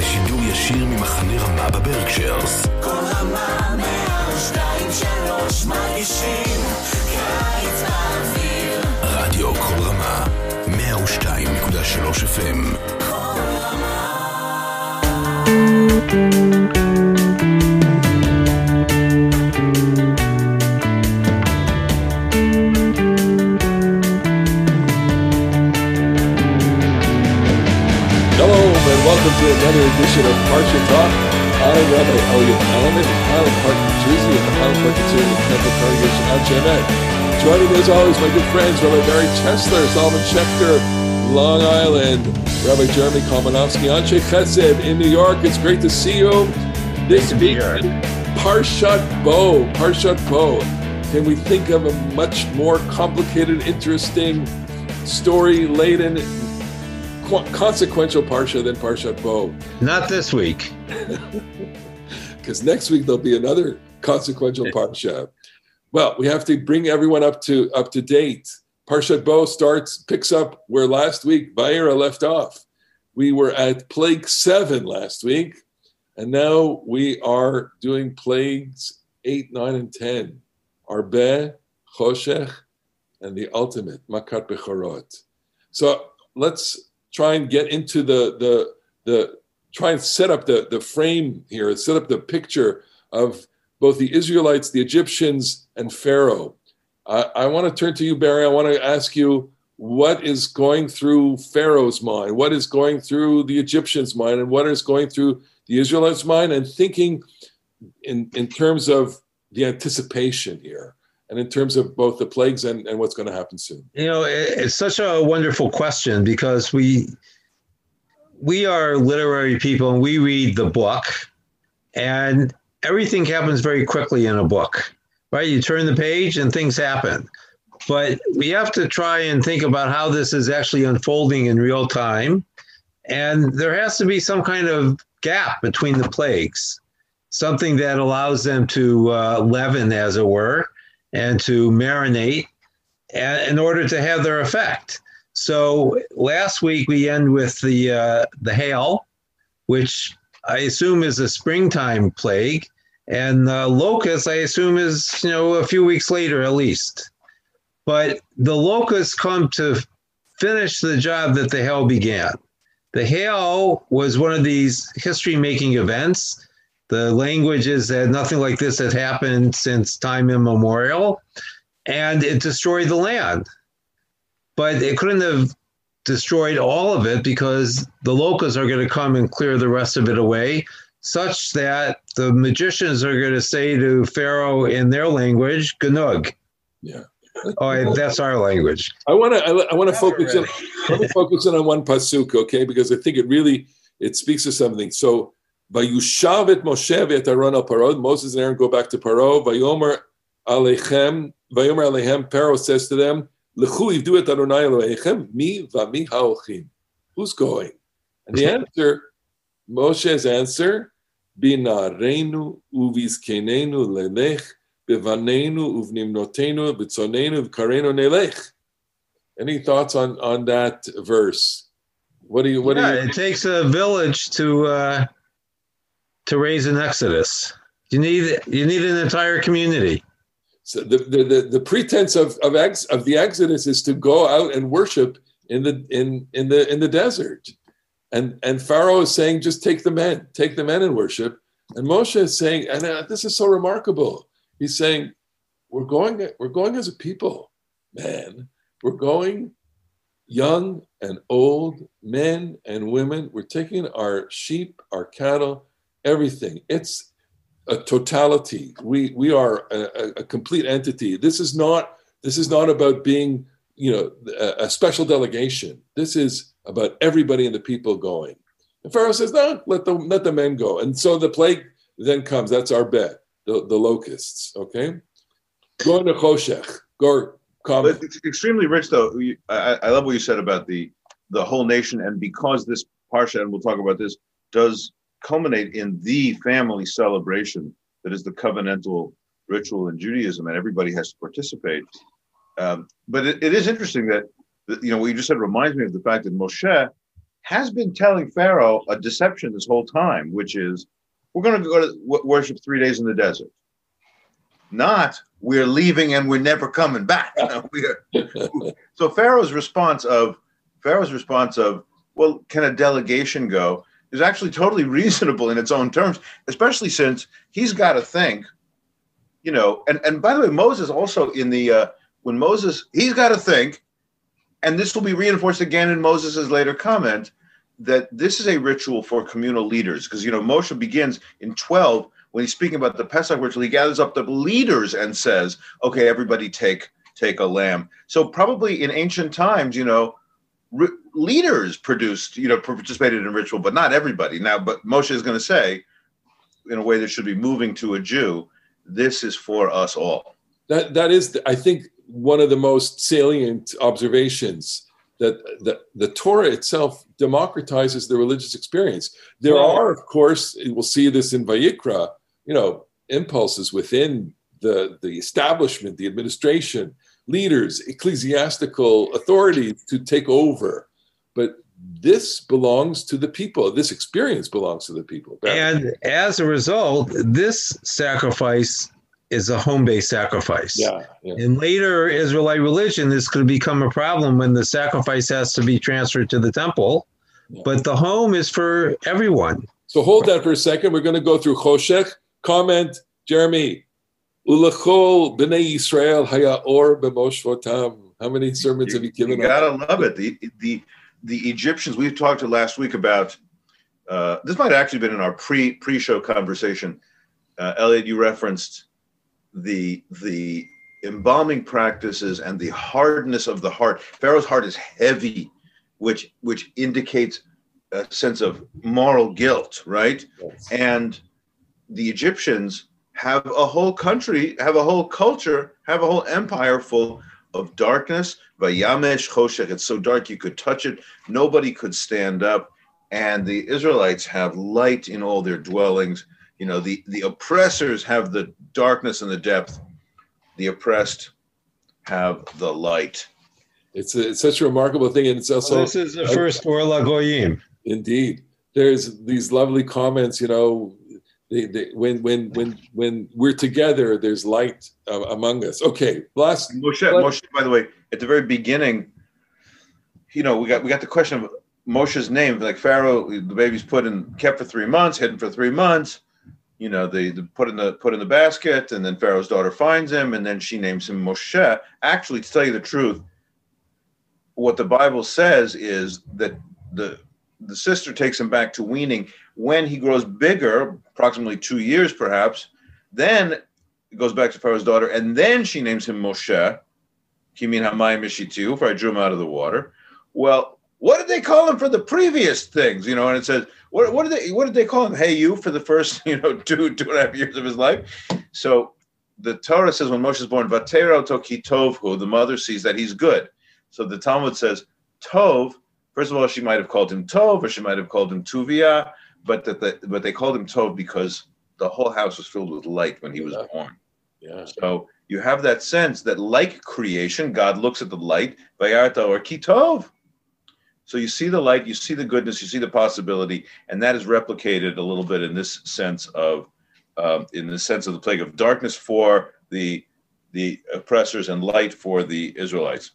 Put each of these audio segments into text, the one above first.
לשידור ישיר ממחנה רמה בברקשיירס. כל רמה מהשתיים שלוש מרגישים קיץ באוויר. רדיו כל רמה, 102.3 FM. כל רמה welcome to another edition of Parsha Talk. I'm Rabbi Elliot Malomet in Highland Park, New Jersey, at the Highland Park Conservative Temple Congregation Anshe Emeth. Joining me as always, my good friends, Rabbi Barry Chesler, Solomon Schechter, Long Island, Rabbi Jeremy Kalmanofsky, Ansche Chesed in New York. It's great to see you. This week, Parshat Bo, Parshat Bo. Can we think of a much more complicated, interesting, story-laden qu- consequential parsha than Parshat Bo. Not this week. Because next week there'll be another consequential parsha. Well, we have to bring everyone up to up to date. Parshat Bo starts picks up where last week Va'era left off. We were at plague seven last week, and now we are doing plagues eight, nine, and ten. Arbeh, Choshech, and the ultimate Makat Bechorot. So let's try and get into the the the try and set up the the frame here, set up the picture of both the Israelites, the Egyptians, and Pharaoh. I, I want to turn to you, Barry. I want to ask you what is going through Pharaoh's mind, what is going through the Egyptians' mind, and what is going through the Israelites' mind, and thinking in in terms of the anticipation here, and in terms of both the plagues and, and what's going to happen soon. You know, it's such a wonderful question because we we are literary people and we read the book and everything happens very quickly in a book. Right? You turn the page and things happen. But we have to try and think about how this is actually unfolding in real time. And there has to be some kind of gap between the plagues, something that allows them to uh, leaven, as it were, and to marinate in order to have their effect. So last week we end with the uh, the hail, which I assume is a springtime plague, and uh, locust I assume is you know a few weeks later at least. But the locusts come to finish the job that the hail began. The hail was one of these history-making events. The language is that nothing like this had happened since time immemorial and it destroyed the land. But it couldn't have destroyed all of it because the locusts are going to come and clear the rest of it away, such that the magicians are going to say to Pharaoh in their language, Ganug. Yeah. Oh, that's our language. I want to. I, want to focus in. Let me focus in on one pasuk, okay? Because I think it really it speaks to something. So, Vayushav et Moshe v'et Aaron al Paro. Moses and Aaron go back to Paro. Vayomer alechem. Vayomer alechem. Pharaoh says to them, "Lechu ivdu et Adonai Elohechem. Mi v'mi haolchim." Who's going? And the answer, Moshe's answer, Binarenu uvizkenenu lelech bevanenu uvnimnotenu b'tzonenu v'karenu nelech. Any thoughts on on that verse? What do you what yeah, do you it takes a village to uh, to raise an exodus. You need you need an entire community. so the, the, the, the pretense of of, ex, of the exodus is to go out and worship in the in in the in the desert. And and pharaoh is saying just take the men take the men and worship. And moshe is saying and uh, this is so remarkable. He's saying we're going we're going as a people man. We're going young and old men and women. We're taking our sheep our cattle everything it's a totality. We we are a, a- complete entity. This is not this is not about being you know a, a special delegation. This is about everybody and the people going. And Pharaoh says, "No, let the let the men go." And so the plague then comes. That's our bet. The, the locusts. Okay, go to Choshech. Go comment. it's extremely rich, though. I, I love what you said about the the whole nation, and because this parsha, and we'll talk about this, does culminate in the family celebration that is the covenantal ritual in Judaism, and everybody has to participate. Um, but it, it is interesting that, that you know what you just said reminds me of the fact that Moshe has been telling Pharaoh a deception this whole time, which is we're going to go to worship three days in the desert. Not we're leaving and we're never coming back. No, we're- so Pharaoh's response of Pharaoh's response of well, can a delegation go? Is actually totally reasonable in its own terms, especially since he's got to think, you know. And and by the way, Moses also in the uh, when Moses he's got to think, and this will be reinforced again in Moses' later comment that this is a ritual for communal leaders because you know Moshe begins in 12 when he's speaking about the Pesach ritual he gathers up the leaders and says okay everybody take take a lamb so probably in ancient times you know leaders produced you know participated in ritual but not everybody. Now but Moshe is going to say in a way that should be moving to a Jew this is for us all. That that is, I think, one of the most salient observations that the, the Torah itself democratizes the religious experience. There Well- are, of course, we'll see this in Vayikra, you know, impulses within the the establishment, the administration, leaders, ecclesiastical authorities to take over, but this belongs to the people. This experience belongs to the people. And as a result, this sacrifice is a home based sacrifice. yeah, yeah. In later Israelite religion, this could become a problem when the sacrifice has to be transferred to the temple. Yeah. But the home is for everyone. So hold that for a second. We're going to go through Choshech. Comment, Jeremy. Ulachol b'nei Yisrael haya or b'moshvotam. How many sermons have you You given? gotta love it. The the the Egyptians. We talked to last week about. Uh, this might have actually been in our pre pre show conversation. Uh, Elliot, you referenced the the embalming practices and the hardness of the heart. Pharaoh's heart is heavy, which which indicates a sense of moral guilt, right? Yes. and the Egyptians have a whole country, have a whole culture, have a whole empire full of darkness. Vayamesh choshech. It's so dark you could touch it. Nobody could stand up. And the Israelites have light in all their dwellings. You know, the, the oppressors have the darkness and the depth. The oppressed have the light. It's, a, it's such a remarkable thing, and it's also this is the first Or LaGoyim. indeed. There's these lovely comments. You know, they, they, when when when when we're together, there's light uh, among us. Okay, last Moshe, But- Moshe, by the way, at the very beginning, you know, we got we got the question of Moshe's name. Like Pharaoh, the baby's put in, kept for three months, hidden for three months. You know, they, they put in the put in the basket, and then Pharaoh's daughter finds him, and then she names him Moshe. Actually, to tell you the truth, what the Bible says is that the the sister takes him back to weaning when he grows bigger, approximately two years perhaps. Then it goes back to Pharaoh's daughter, and then she names him Moshe. Kimin Hamayim Mishitiu, for I drew him out of the water. Well, what did they call him for the previous things? You know, and it says, what, what did they what did they call him? Hey you for the first, you know, two, two and a half years of his life. So the Torah says when Moshe is born, Vatero Toki Tovhu, the mother sees that he's good. So the Talmud says, Tov, first of all, she might have called him Tov, or she might have called him Tuvia, but that the, but they called him Tov because the whole house was filled with light when he was Yeah. born. yeah. So you have that sense that, like creation, God looks at the light, Vayarta or Kitov. So you see the light, you see the goodness, you see the possibility, and that is replicated a little bit in this sense of, um, in the sense of the plague of darkness for the the oppressors and light for the Israelites.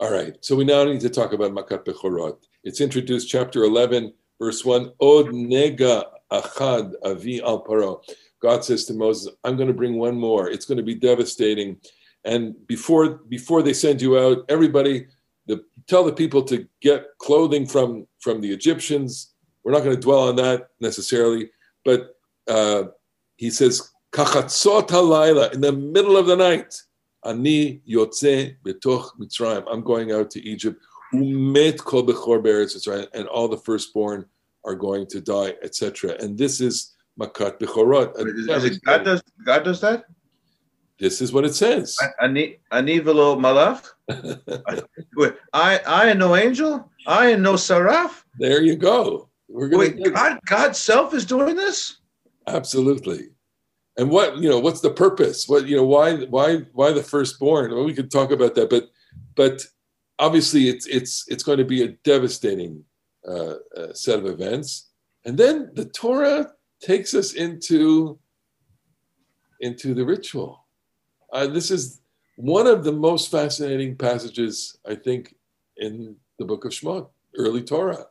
All right. So we now need to talk about Makat Bechorot. It's introduced, chapter 11, verse 1. Od nega achad avi al paro. God says to Moses, I'm going to bring one more. It's going to be devastating. And before before they send you out, everybody, the, tell the people to get clothing from, from the Egyptians. We're not going to dwell on that necessarily. But uh, he says, in the middle of the night, Ani yotze betoch Mitzrayim. I'm going out to Egypt. Umet kol bechor Mitzrayim, and all the firstborn are going to die, etc. And this is makat bechorot. God does God does that? This is what it says. Ani velo malach. I I am no angel. I am no saraf. there you go. We're going Wait, God God's self is doing this. absolutely. And what you know? What's the purpose? What you know? Why? Why? Why the firstborn? Well, we could talk about that, but but obviously it's it's it's going to be a devastating uh, uh, set of events. And then the Torah takes us into, into the ritual. Uh, this is one of the most fascinating passages, I think, in the book of Shemot, early Torah.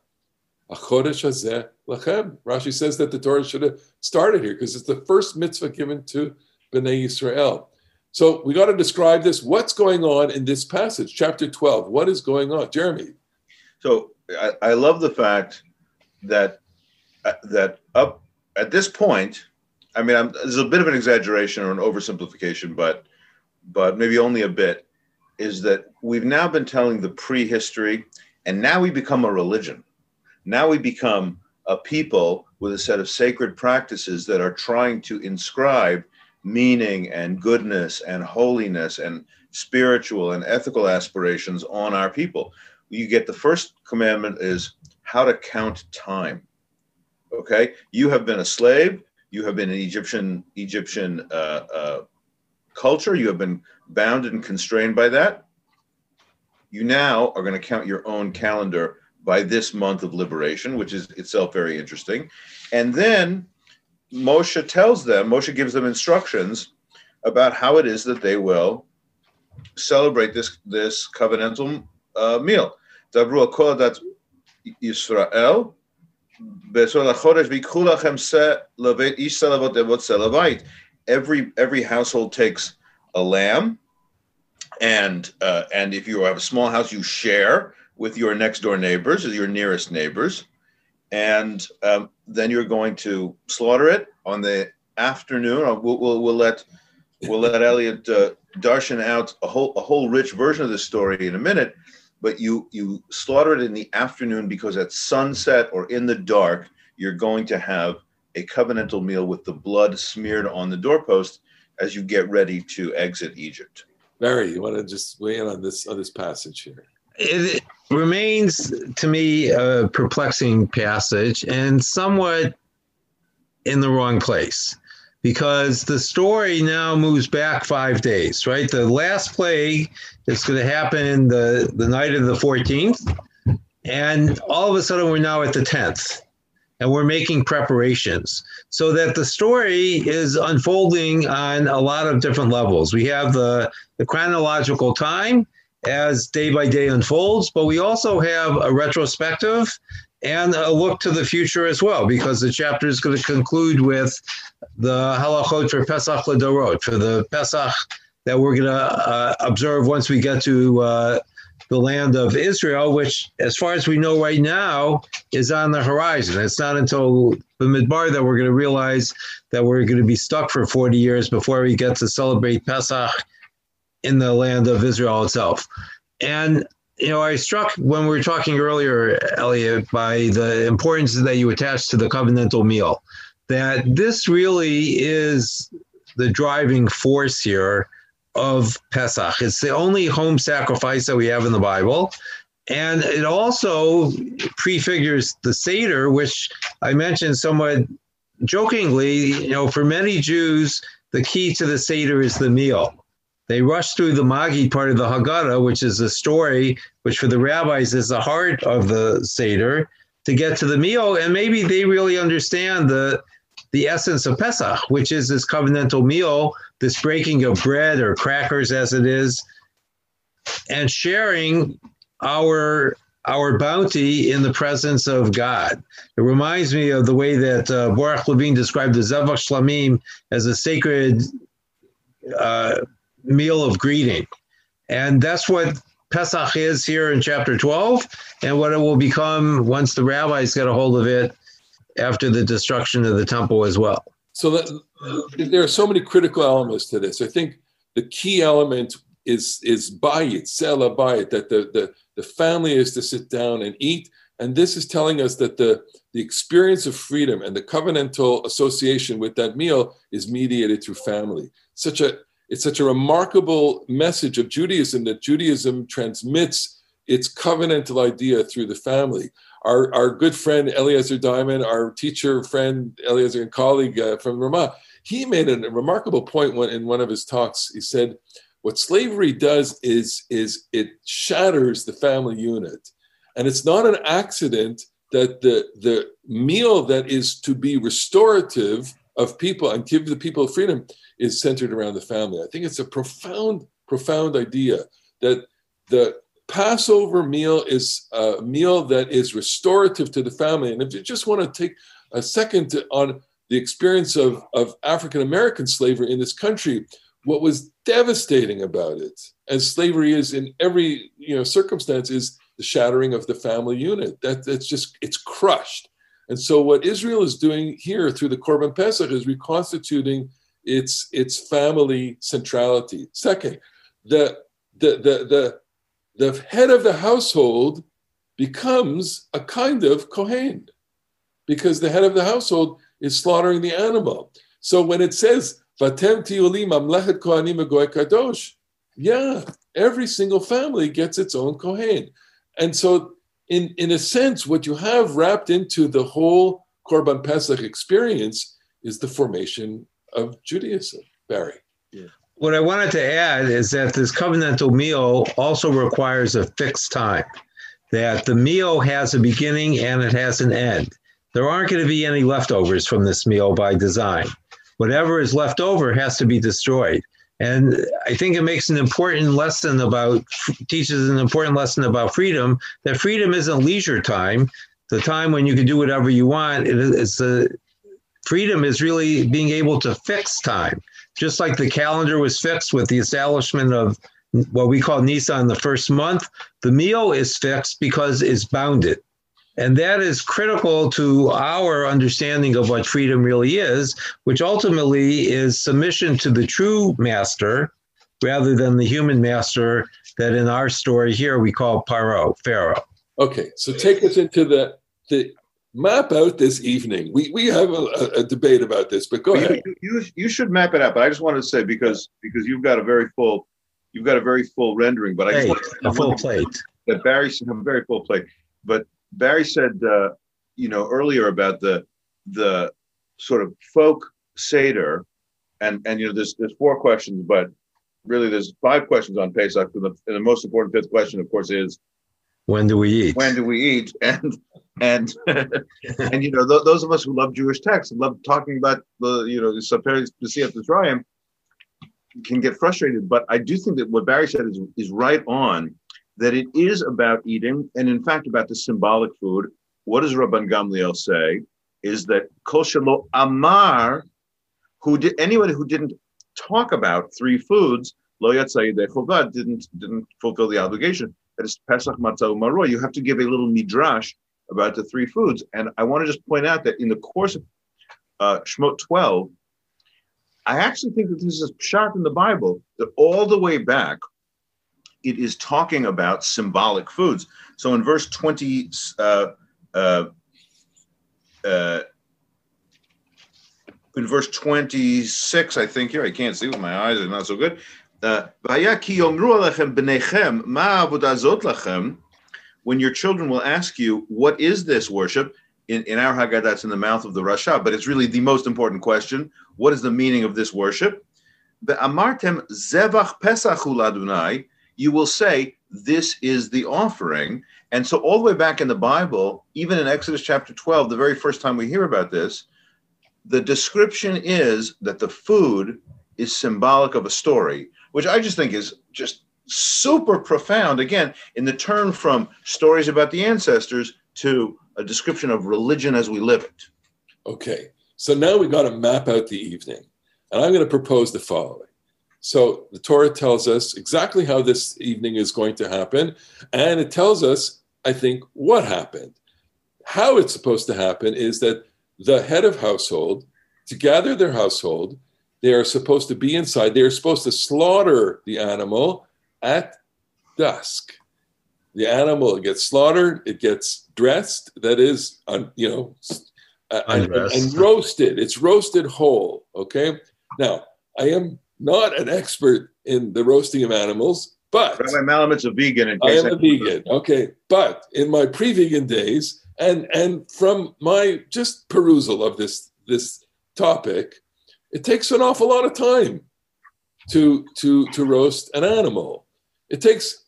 Rashi says that the Torah should have started here because it's the first mitzvah given to Bnei Yisrael. So we got to describe this. What's going on in this passage, chapter 12? What is going on? Jeremy. So I, I love the fact that uh, that up at this point, I mean, I'm, there's a bit of an exaggeration or an oversimplification, but but maybe only a bit, is that we've now been telling the prehistory, and now we become a religion. Now we become a people with a set of sacred practices that are trying to inscribe meaning and goodness and holiness and spiritual and ethical aspirations on our people. You get the first commandment is how to count time. Okay, you have been a slave. You have been an Egyptian Egyptian uh, uh, culture. You have been bound and constrained by that. You now are going to count your own calendar by this month of liberation, which is itself very interesting. And then Moshe tells them, Moshe gives them instructions about how it is that they will celebrate this this covenantal uh, meal. Dabru akodat Yisrael Every every household takes a lamb, and uh, and if you have a small house, you share with your next door neighbors or your nearest neighbors and um, then you're going to slaughter it on the afternoon. Uh, we'll, we'll, we'll let we'll let Elliot uh, darshan out a whole a whole rich version of the story in a minute. But you you slaughter it in the afternoon because at sunset or in the dark you're going to have a covenantal meal with the blood smeared on the doorpost as you get ready to exit Egypt. Barry, you want to just weigh in on this on this passage here? It remains to me a perplexing passage and somewhat in the wrong place because the story now moves back five days, right? The last play is going to happen the, the night of the 14th. And all of a sudden, we're now at the 10th and we're making preparations so that the story is unfolding on a lot of different levels. We have the, the chronological time as day by day unfolds, but we also have a retrospective and a look to the future as well, because the chapter is going to conclude with the halachot for Pesach Ledorot, for the Pesach that we're going to uh, observe once we get to uh, the land of Israel, which, as far as we know right now, is on the horizon. It's not until the Midbar that we're going to realize that we're going to be stuck for 40 years before we get to celebrate Pesach in the land of Israel itself. And you know, I struck when we were talking earlier, Elliot, by the importance that you attach to the covenantal meal. That this really is the driving force here of Pesach. It's the only home sacrifice that we have in the Bible. And it also prefigures the Seder, which I mentioned somewhat jokingly. You know, for many Jews, the key to the Seder is the meal. They rush through the Maggid part of the Haggadah, which is the story, which for the rabbis is the heart of the Seder, to get to the meal. And maybe they really understand the the essence of Pesach, which is this covenantal meal, this breaking of bread or crackers as it is, and sharing our our bounty in the presence of God. It reminds me of the way that uh, Baruch Levine described the Zevach Shlamim as a sacred uh, meal of greeting. And that's what Pesach is here in chapter 12, and what it will become once the rabbis get a hold of it after the destruction of the temple as well. So that, there are so many critical elements to this. I think the key element is is bayit, sela bayit, that the, the, the family is to sit down and eat. And this is telling us that the, the experience of freedom and the covenantal association with that meal is mediated through family. Such a it's such a remarkable message of Judaism that Judaism transmits its covenantal idea through the family. Our, our good friend Eliezer Diamond, our teacher friend Eliezer and colleague uh, from Ramah, he made a remarkable point when, in one of his talks. He said, "What slavery does is is it shatters the family unit, and it's not an accident that the the meal that is to be restorative of people and give the people freedom is centered around the family. I think it's a profound, profound idea that the Passover meal is a meal that is restorative to the family. And if you just want to take a second to, on the experience of, of African American slavery in this country, what was devastating about it, as slavery is in every you know circumstance, is the shattering of the family unit. That that's just it's crushed. And so what Israel is doing here through the Korban Pesach is reconstituting its its family centrality. Second, the the the the, the head of the household becomes a kind of kohen because the head of the household is slaughtering the animal. So when it says Vatem tiuli mamlechet kohanim kadosh, yeah, every single family gets its own kohen, and so in in a sense, what you have wrapped into the whole Korban Pesach experience is the formation of Judaism. Barry. Yeah. What I wanted to add is that this covenantal meal also requires a fixed time. That the meal has a beginning and it has an end. There aren't going to be any leftovers from this meal by design. Whatever is left over has to be destroyed. And I think it makes an important lesson about, teaches an important lesson about freedom that freedom isn't leisure time, the time when you can do whatever you want. It is a, freedom is really being able to fix time. Just like the calendar was fixed with the establishment of what we call Nisan the first month, the meal is fixed because it's bounded. And that is critical to our understanding of what freedom really is, which ultimately is submission to the true master rather than the human master that in our story here we call Paro, Pharaoh. Okay, so take us into the, the map out this evening. We, we have a, a debate about this, but go ahead. You, you, you should map it out, but I just wanted to say because because you've got a very full you've got a very full rendering, but I just want a full plate. That Barry should have a very full plate. But Barry said, uh, you know, earlier about the the sort of folk seder, and and you know, there's there's four questions, but really there's five questions on Pesach. And the, and the most important fifth question, of course, is when do we eat? When do we eat? And and and you know, th- those of us who love Jewish texts and love talking about the you know the Yetziat Mitzrayim can get frustrated. But I do think that what Barry said is is right on that it is about eating, and in fact, about the symbolic food. What does Rabban Gamliel say? Is that Kol Amar, who did anyone who didn't talk about three foods, Lo Yatzai didn't didn't fulfill the obligation. That is Pesach Matzah Maror. You have to give a little midrash about the three foods. And I want to just point out that in the course of uh, Shemot 12, I actually think that this is sharp in the Bible that all the way back, it is talking about symbolic foods. So in verse 20, uh, uh, uh, in verse 26, I think here, I can't see with my eyes, they're not so good. Uh, when your children will ask you, What is this worship? In, in our Haggadah, that's in the mouth of the Rasha, but it's really the most important question. What is the meaning of this worship? Zevach Pesach you will say, This is the offering. And so, all the way back in the Bible, even in Exodus chapter 12, the very first time we hear about this, the description is that the food is symbolic of a story, which I just think is just super profound. Again, in the turn from stories about the ancestors to a description of religion as we live it. Okay, so now we've got to map out the evening. And I'm going to propose the following. So the Torah tells us exactly how this evening is going to happen. And it tells us, I think, what happened. How it's supposed to happen is that the head of household, to gather their household, they are supposed to be inside. They are supposed to slaughter the animal at dusk. The animal gets slaughtered, it gets dressed, that is, you know, and, and roasted. It's roasted whole. Okay. Now, I am not an expert in the roasting of animals, but Rabbi Malomet's a vegan. I am a vegan. Okay, but in my pre-vegan days, and and from my just perusal of this this topic, it takes an awful lot of time to to to roast an animal. It takes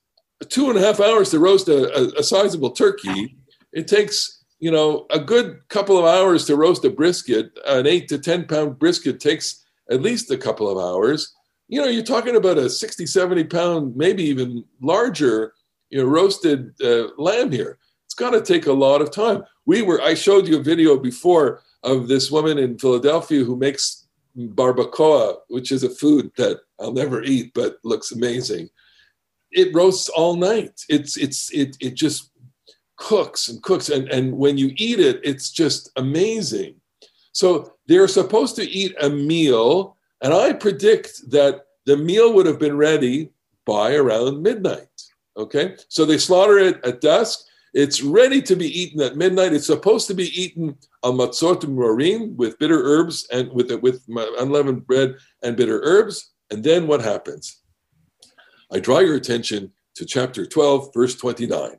two and a half hours to roast a, a, a sizable turkey. It takes you know, a good couple of hours to roast a brisket, an eight to 10 pound brisket takes at least a couple of hours. You know, you're talking about a 60, 70 pound, maybe even larger, you know, roasted uh, lamb here. It's got to take a lot of time. We were, I showed you a video before of this woman in Philadelphia who makes barbacoa, which is a food that I'll never eat, but looks amazing. It roasts all night. It's, it's, it, it just cooks and cooks. And, and when you eat it, it's just amazing. So they're supposed to eat a meal. And I predict that the meal would have been ready by around midnight. Okay. So they slaughter it at dusk. It's ready to be eaten at midnight. It's supposed to be eaten al matzot morim with bitter herbs and with with unleavened bread and bitter herbs. And then what happens? I draw your attention to chapter 12, verse 29.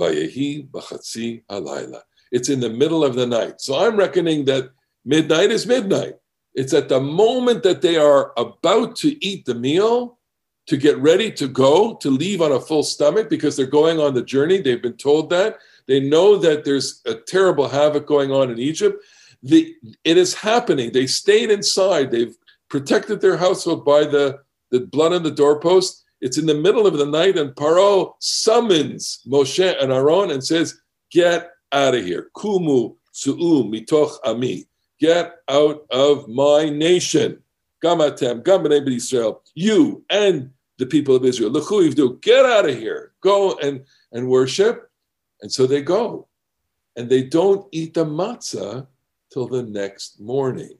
Vayehi b'chatzi alayla. It's in the middle of the night. So I'm reckoning that midnight is midnight. It's at the moment that they are about to eat the meal, to get ready to go, to leave on a full stomach because they're going on the journey. They've been told that. They know that there's a terrible havoc going on in Egypt. The, it is happening. They stayed inside. They've protected their household by the, the blood on the doorpost. It's in the middle of the night, and Paro summons Moshe and Aaron and says, Get out of here. Kumu su'u mitoch ami. Get out of my nation. Gamatem, Gamatem Israel. You and the people of Israel. Do. Get out of here. Go and, and worship. And so they go. And they don't eat the matzah till the next morning.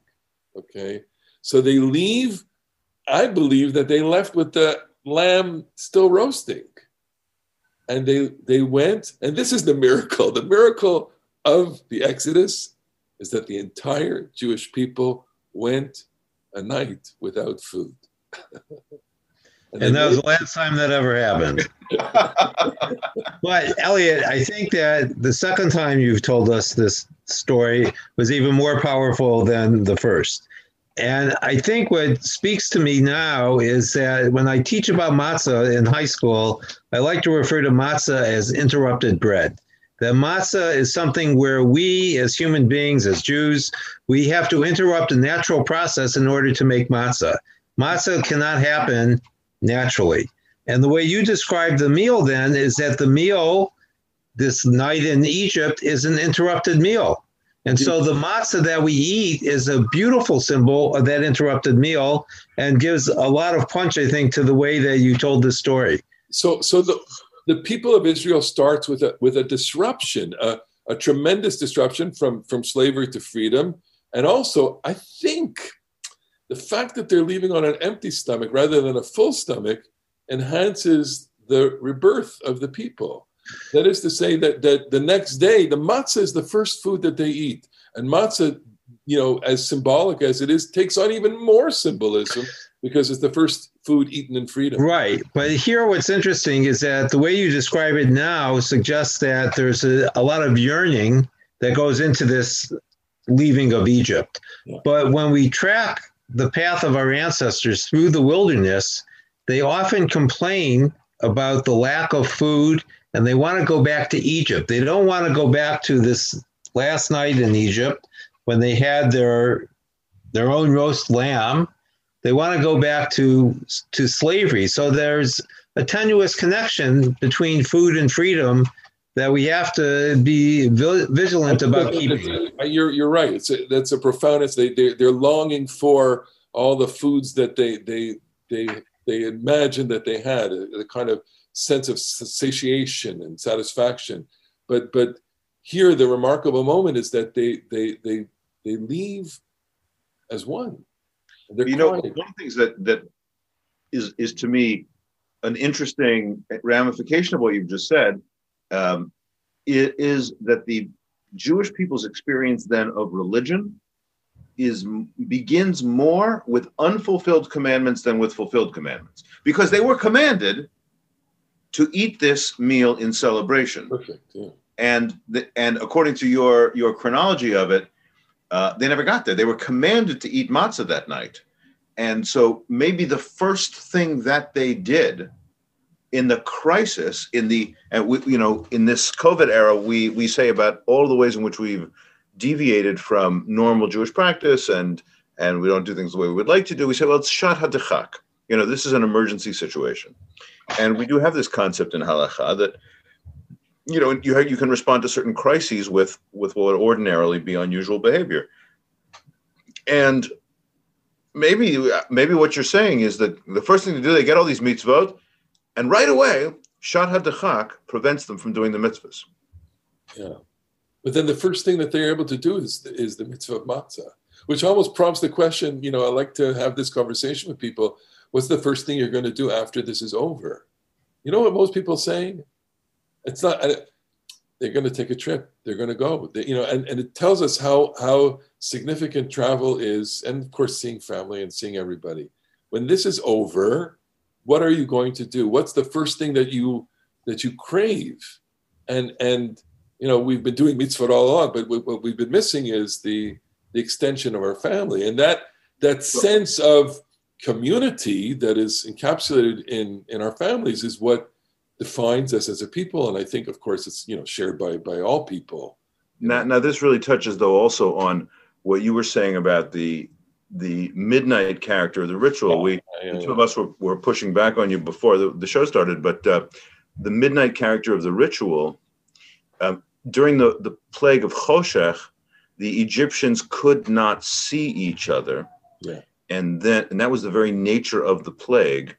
Okay. So they leave. I believe that they left with the lamb still roasting. And they they went, and this is the miracle. The miracle of the Exodus is that the entire Jewish people went a night without food. and, and that was the last time that ever happened. but Elliot, I think that the second time you've told us this story was even more powerful than the first. And I think what speaks to me now is that when I teach about matzah in high school, I like to refer to matzah as interrupted bread. That matzah is something where we, as human beings, as Jews, we have to interrupt a natural process in order to make matzah. Matzah cannot happen naturally. And the way you describe the meal then is that the meal this night in Egypt is an interrupted meal. And so the matzah that we eat is a beautiful symbol of that interrupted meal and gives a lot of punch, I think, to the way that you told the story. So, so the, the people of Israel starts with a, with a disruption, a, a tremendous disruption from, from slavery to freedom. And also, I think the fact that they're leaving on an empty stomach rather than a full stomach enhances the rebirth of the people. That is to say that, that the next day, the matzah is the first food that they eat. And matzah, you know, as symbolic as it is, takes on even more symbolism because it's the first food eaten in freedom. Right. But here, what's interesting is that the way you describe it now suggests that there's a, a lot of yearning that goes into this leaving of Egypt. Yeah. But when we track the path of our ancestors through the wilderness, they often complain about the lack of food and they want to go back to Egypt. They don't want to go back to this last night in Egypt when they had their their own roast lamb. They want to go back to to slavery. So there's a tenuous connection between food and freedom that we have to be vigilant about keeping. Uh, you're you're right. It's a, that's a profound. It's they they they're longing for all the foods that they they they they imagined that they had uh, the kind of sense of satiation and satisfaction. But but here the remarkable moment is that they they they they leave as one. They're you know, one of the things that that is is to me an interesting ramification of what you've just said um, is that the Jewish people's experience then of religion is begins more with unfulfilled commandments than with fulfilled commandments because they were commanded to eat this meal in celebration. Perfect. Yeah. And the, and according to your your chronology of it, uh, they never got there. They were commanded to eat matzah that night, and so maybe the first thing that they did in the crisis, in the and we, you know, in this COVID era, we we say about all the ways in which we've deviated from normal Jewish practice and and we don't do things the way we would like to do. We say, well, it's sha'at hadechak. You know, this is an emergency situation, and we do have this concept in halacha that you know you you can respond to certain crises with with what would ordinarily be unusual behavior, and maybe maybe what you're saying is that the first thing to do they get all these mitzvot, and right away sha'at hadechak prevents them from doing the mitzvahs. Yeah. But then the first thing that they're able to do is, is the mitzvah of matzah, which almost prompts the question, you know, I like to have this conversation with people. What's the first thing you're going to do after this is over? You know what most people saying? It's not, they're going to take a trip. They're going to go, they, you know, and, and it tells us how, how significant travel is. And of course, seeing family and seeing everybody. When this is over, what are you going to do? What's the first thing that you, that you crave? And, and, you know, we've been doing mitzvot all along, but what we've been missing is the the extension of our family, and that that sense of community that is encapsulated in in our families is what defines us as a people. And I think, of course, it's you know shared by by all people. Now, now this really touches though also on what you were saying about the the midnight character of the ritual. we yeah, the two of us were, were pushing back on you before the, the show started, but uh, the midnight character of the ritual. Um, during the, the plague of Choshech, the Egyptians could not see each other. Yeah. And then, and that was the very nature of the plague.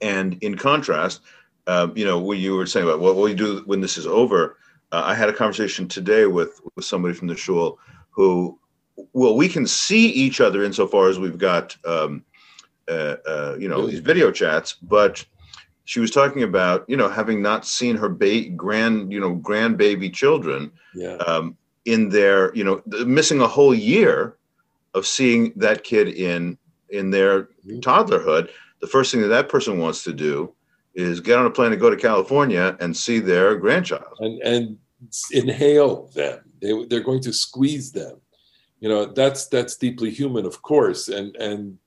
And in contrast, um, you know, what you were saying about what will you do when this is over, uh, I had a conversation today with with somebody from the shul who, well, we can see each other insofar as we've got, um, uh, uh, you know, these video chats, but she was talking about you know having not seen her ba- grand you know grandbaby children yeah. um, in their you know missing a whole year of seeing that kid in in their mm-hmm. toddlerhood the first thing that that person wants to do is get on a plane to go to california and see their grandchild and and inhale them they, they're going to squeeze them you know that's that's deeply human of course and and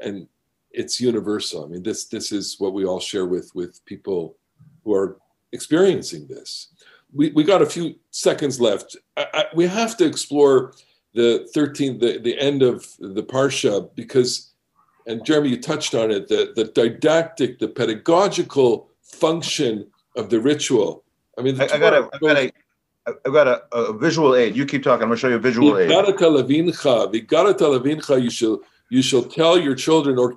and it's universal. I mean, this this is what we all share with with people who are experiencing this. We, we got a few seconds left. I, I, we have to explore the 13th, the, the end of the Parsha, because, and Jeremy, you touched on it, the, the didactic, the pedagogical function of the ritual. I mean, I, I, got a, I got a, I've got a, a, visual aid. You keep talking. I'm going to show you a visual aid. You should you shall tell your children, or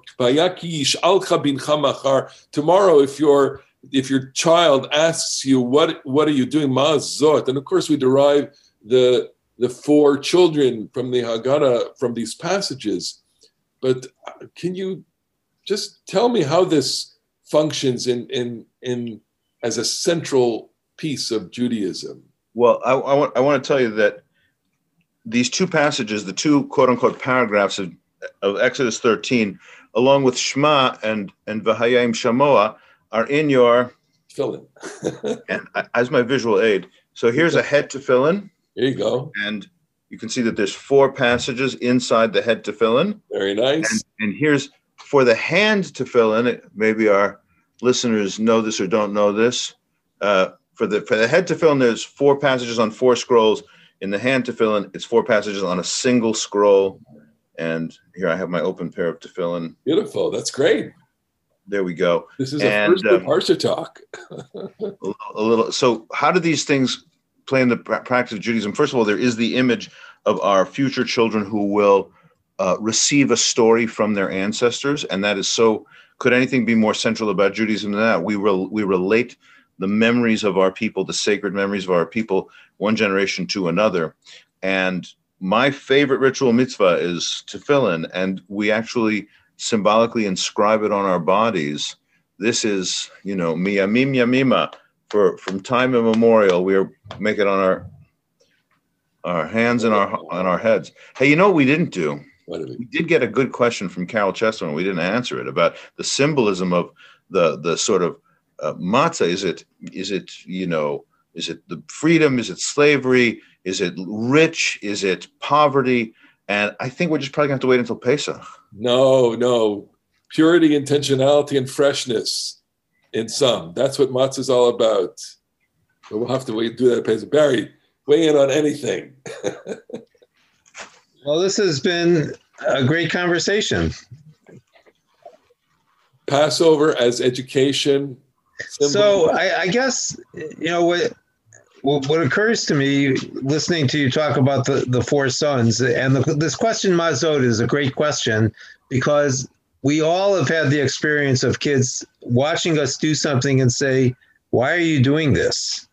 tomorrow, if your if your child asks you what what are you doing, ma'azot, and of course we derive the the four children from the Haggadah from these passages. But uh, can you just tell me how this functions in in in as a central piece of Judaism? Well, I, I want I want to tell you that these two passages, the two quote unquote paragraphs of of Exodus 13, along with Shema and and Vahayim Shamoa, are in your fill in, and as my visual aid. So here's a head tefillin. There you go. And you can see that there's four passages inside the head tefillin. Very nice. And, and here's for the hand tefillin. Maybe our listeners know this or don't know this. Uh, for the for the head tefillin, there's four passages on four scrolls. In the hand tefillin, it's four passages on a single scroll. And here I have my open pair of tefillin. Beautiful. That's great. There we go. This is and, a first um, Parsha talk. a little. So, how do these things play in the practice of Judaism? First of all, there is the image of our future children who will uh, receive a story from their ancestors, and that is so. Could anything be more central about Judaism than that? We re- we relate the memories of our people, the sacred memories of our people, one generation to another, and my favorite ritual mitzvah is tefillin, and we actually symbolically inscribe it on our bodies. This is, you know, miyamim yamima. For from time immemorial, we are make it on our our hands and our on our heads. Hey, you know what we didn't do? We did get a good question from Carol Chesterman. We didn't answer it about the symbolism of the the sort of uh, matzah. Is it is it you know is it the freedom? Is it slavery? Is it rich? Is it poverty? And I think we're just probably going to have to wait until Pesach. No, no. Purity, intentionality, and freshness in some. That's what matzah is all about. But we'll have to wait, do that. Barry, weigh in on anything. Well, this has been a great conversation. Passover as education. symbol. So I, I guess you know what, what what occurs to me listening to you talk about the the four sons and the, this question Mazot is a great question because we all have had the experience of kids watching us do something and say, "Why are you doing this?"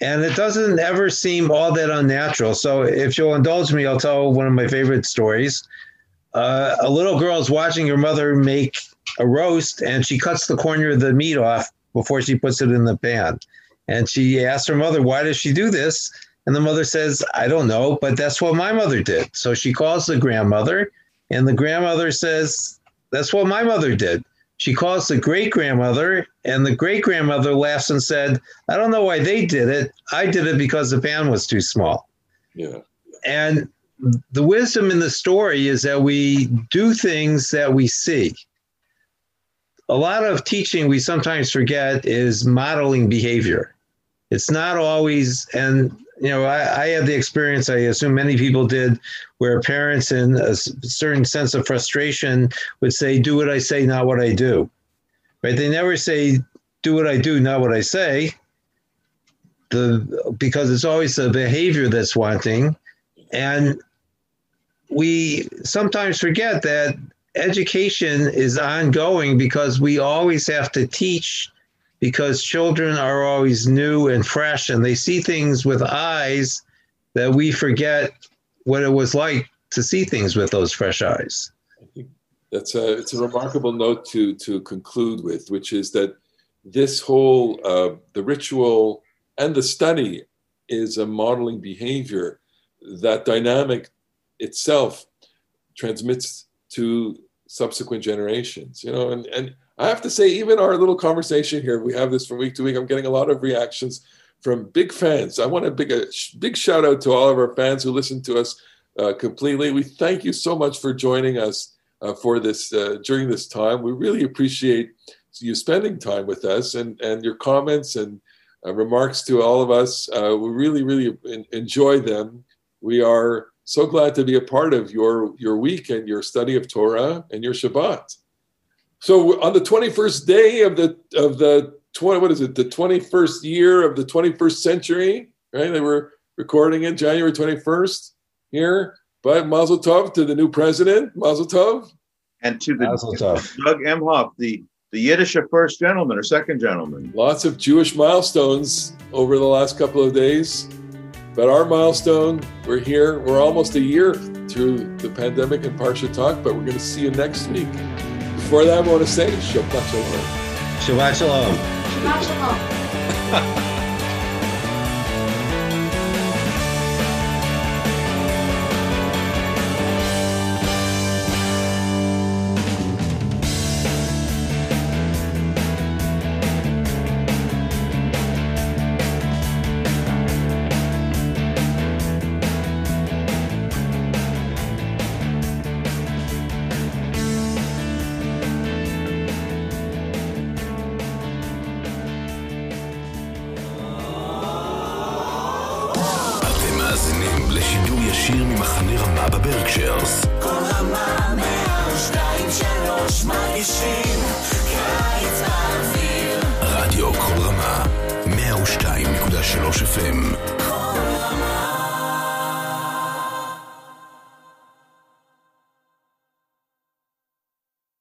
And it doesn't ever seem all that unnatural. So if you'll indulge me, I'll tell one of my favorite stories. Uh, a little girl is watching her mother make a roast and she cuts the corner of the meat off before she puts it in the pan. And she asks her mother, Why does she do this? And the mother says, I don't know, but that's what my mother did. So she calls the grandmother, and the grandmother says, That's what my mother did. She calls the great grandmother, and the great grandmother laughs and said, I don't know why they did it. I did it because the pan was too small. yeah, And the wisdom in the story is that we do things that we see. A lot of teaching we sometimes forget is modeling behavior. It's not always, and you know, I, I had the experience, I assume many people did, where parents in a certain sense of frustration would say, Do what I say, not what I do. Right? They never say, Do what I do, not what I say. The, because it's always the behavior that's wanting. And we sometimes forget that education is ongoing because we always have to teach because children are always new and fresh and they see things with eyes that we forget what it was like to see things with those fresh eyes. I think that's a it's a remarkable note to to conclude with, which is that this whole uh, the ritual and the study is a modeling behavior. That dynamic itself transmits to subsequent generations. You know, and and I have to say, even our little conversation here, we have this from week to week. I'm getting a lot of reactions from big fans. I want to big a big shout out to all of our fans who listen to us uh, completely. We thank you so much for joining us uh, for this uh, during this time. We really appreciate you spending time with us and and your comments and uh, remarks to all of us. Uh, we really really en- enjoy them. We are so glad to be a part of your your week and your study of Torah and your Shabbat. So on the 21st day of the of the 20 what is it? The 21st year of the 21st century right? They were recording it January 21st here. But Mazel Tov to the new president Mazel Tov. And to the Mazel tov. Doug Emhoff, the the Yiddish first gentleman or second gentleman. lots of Jewish milestones over the last couple of days. But our milestone we're here we're almost a year through the pandemic and Parsha Talk but we're going to see you next week before that I want to say Shabbat Shalom Shabbat Shalom. Shabbat shalom.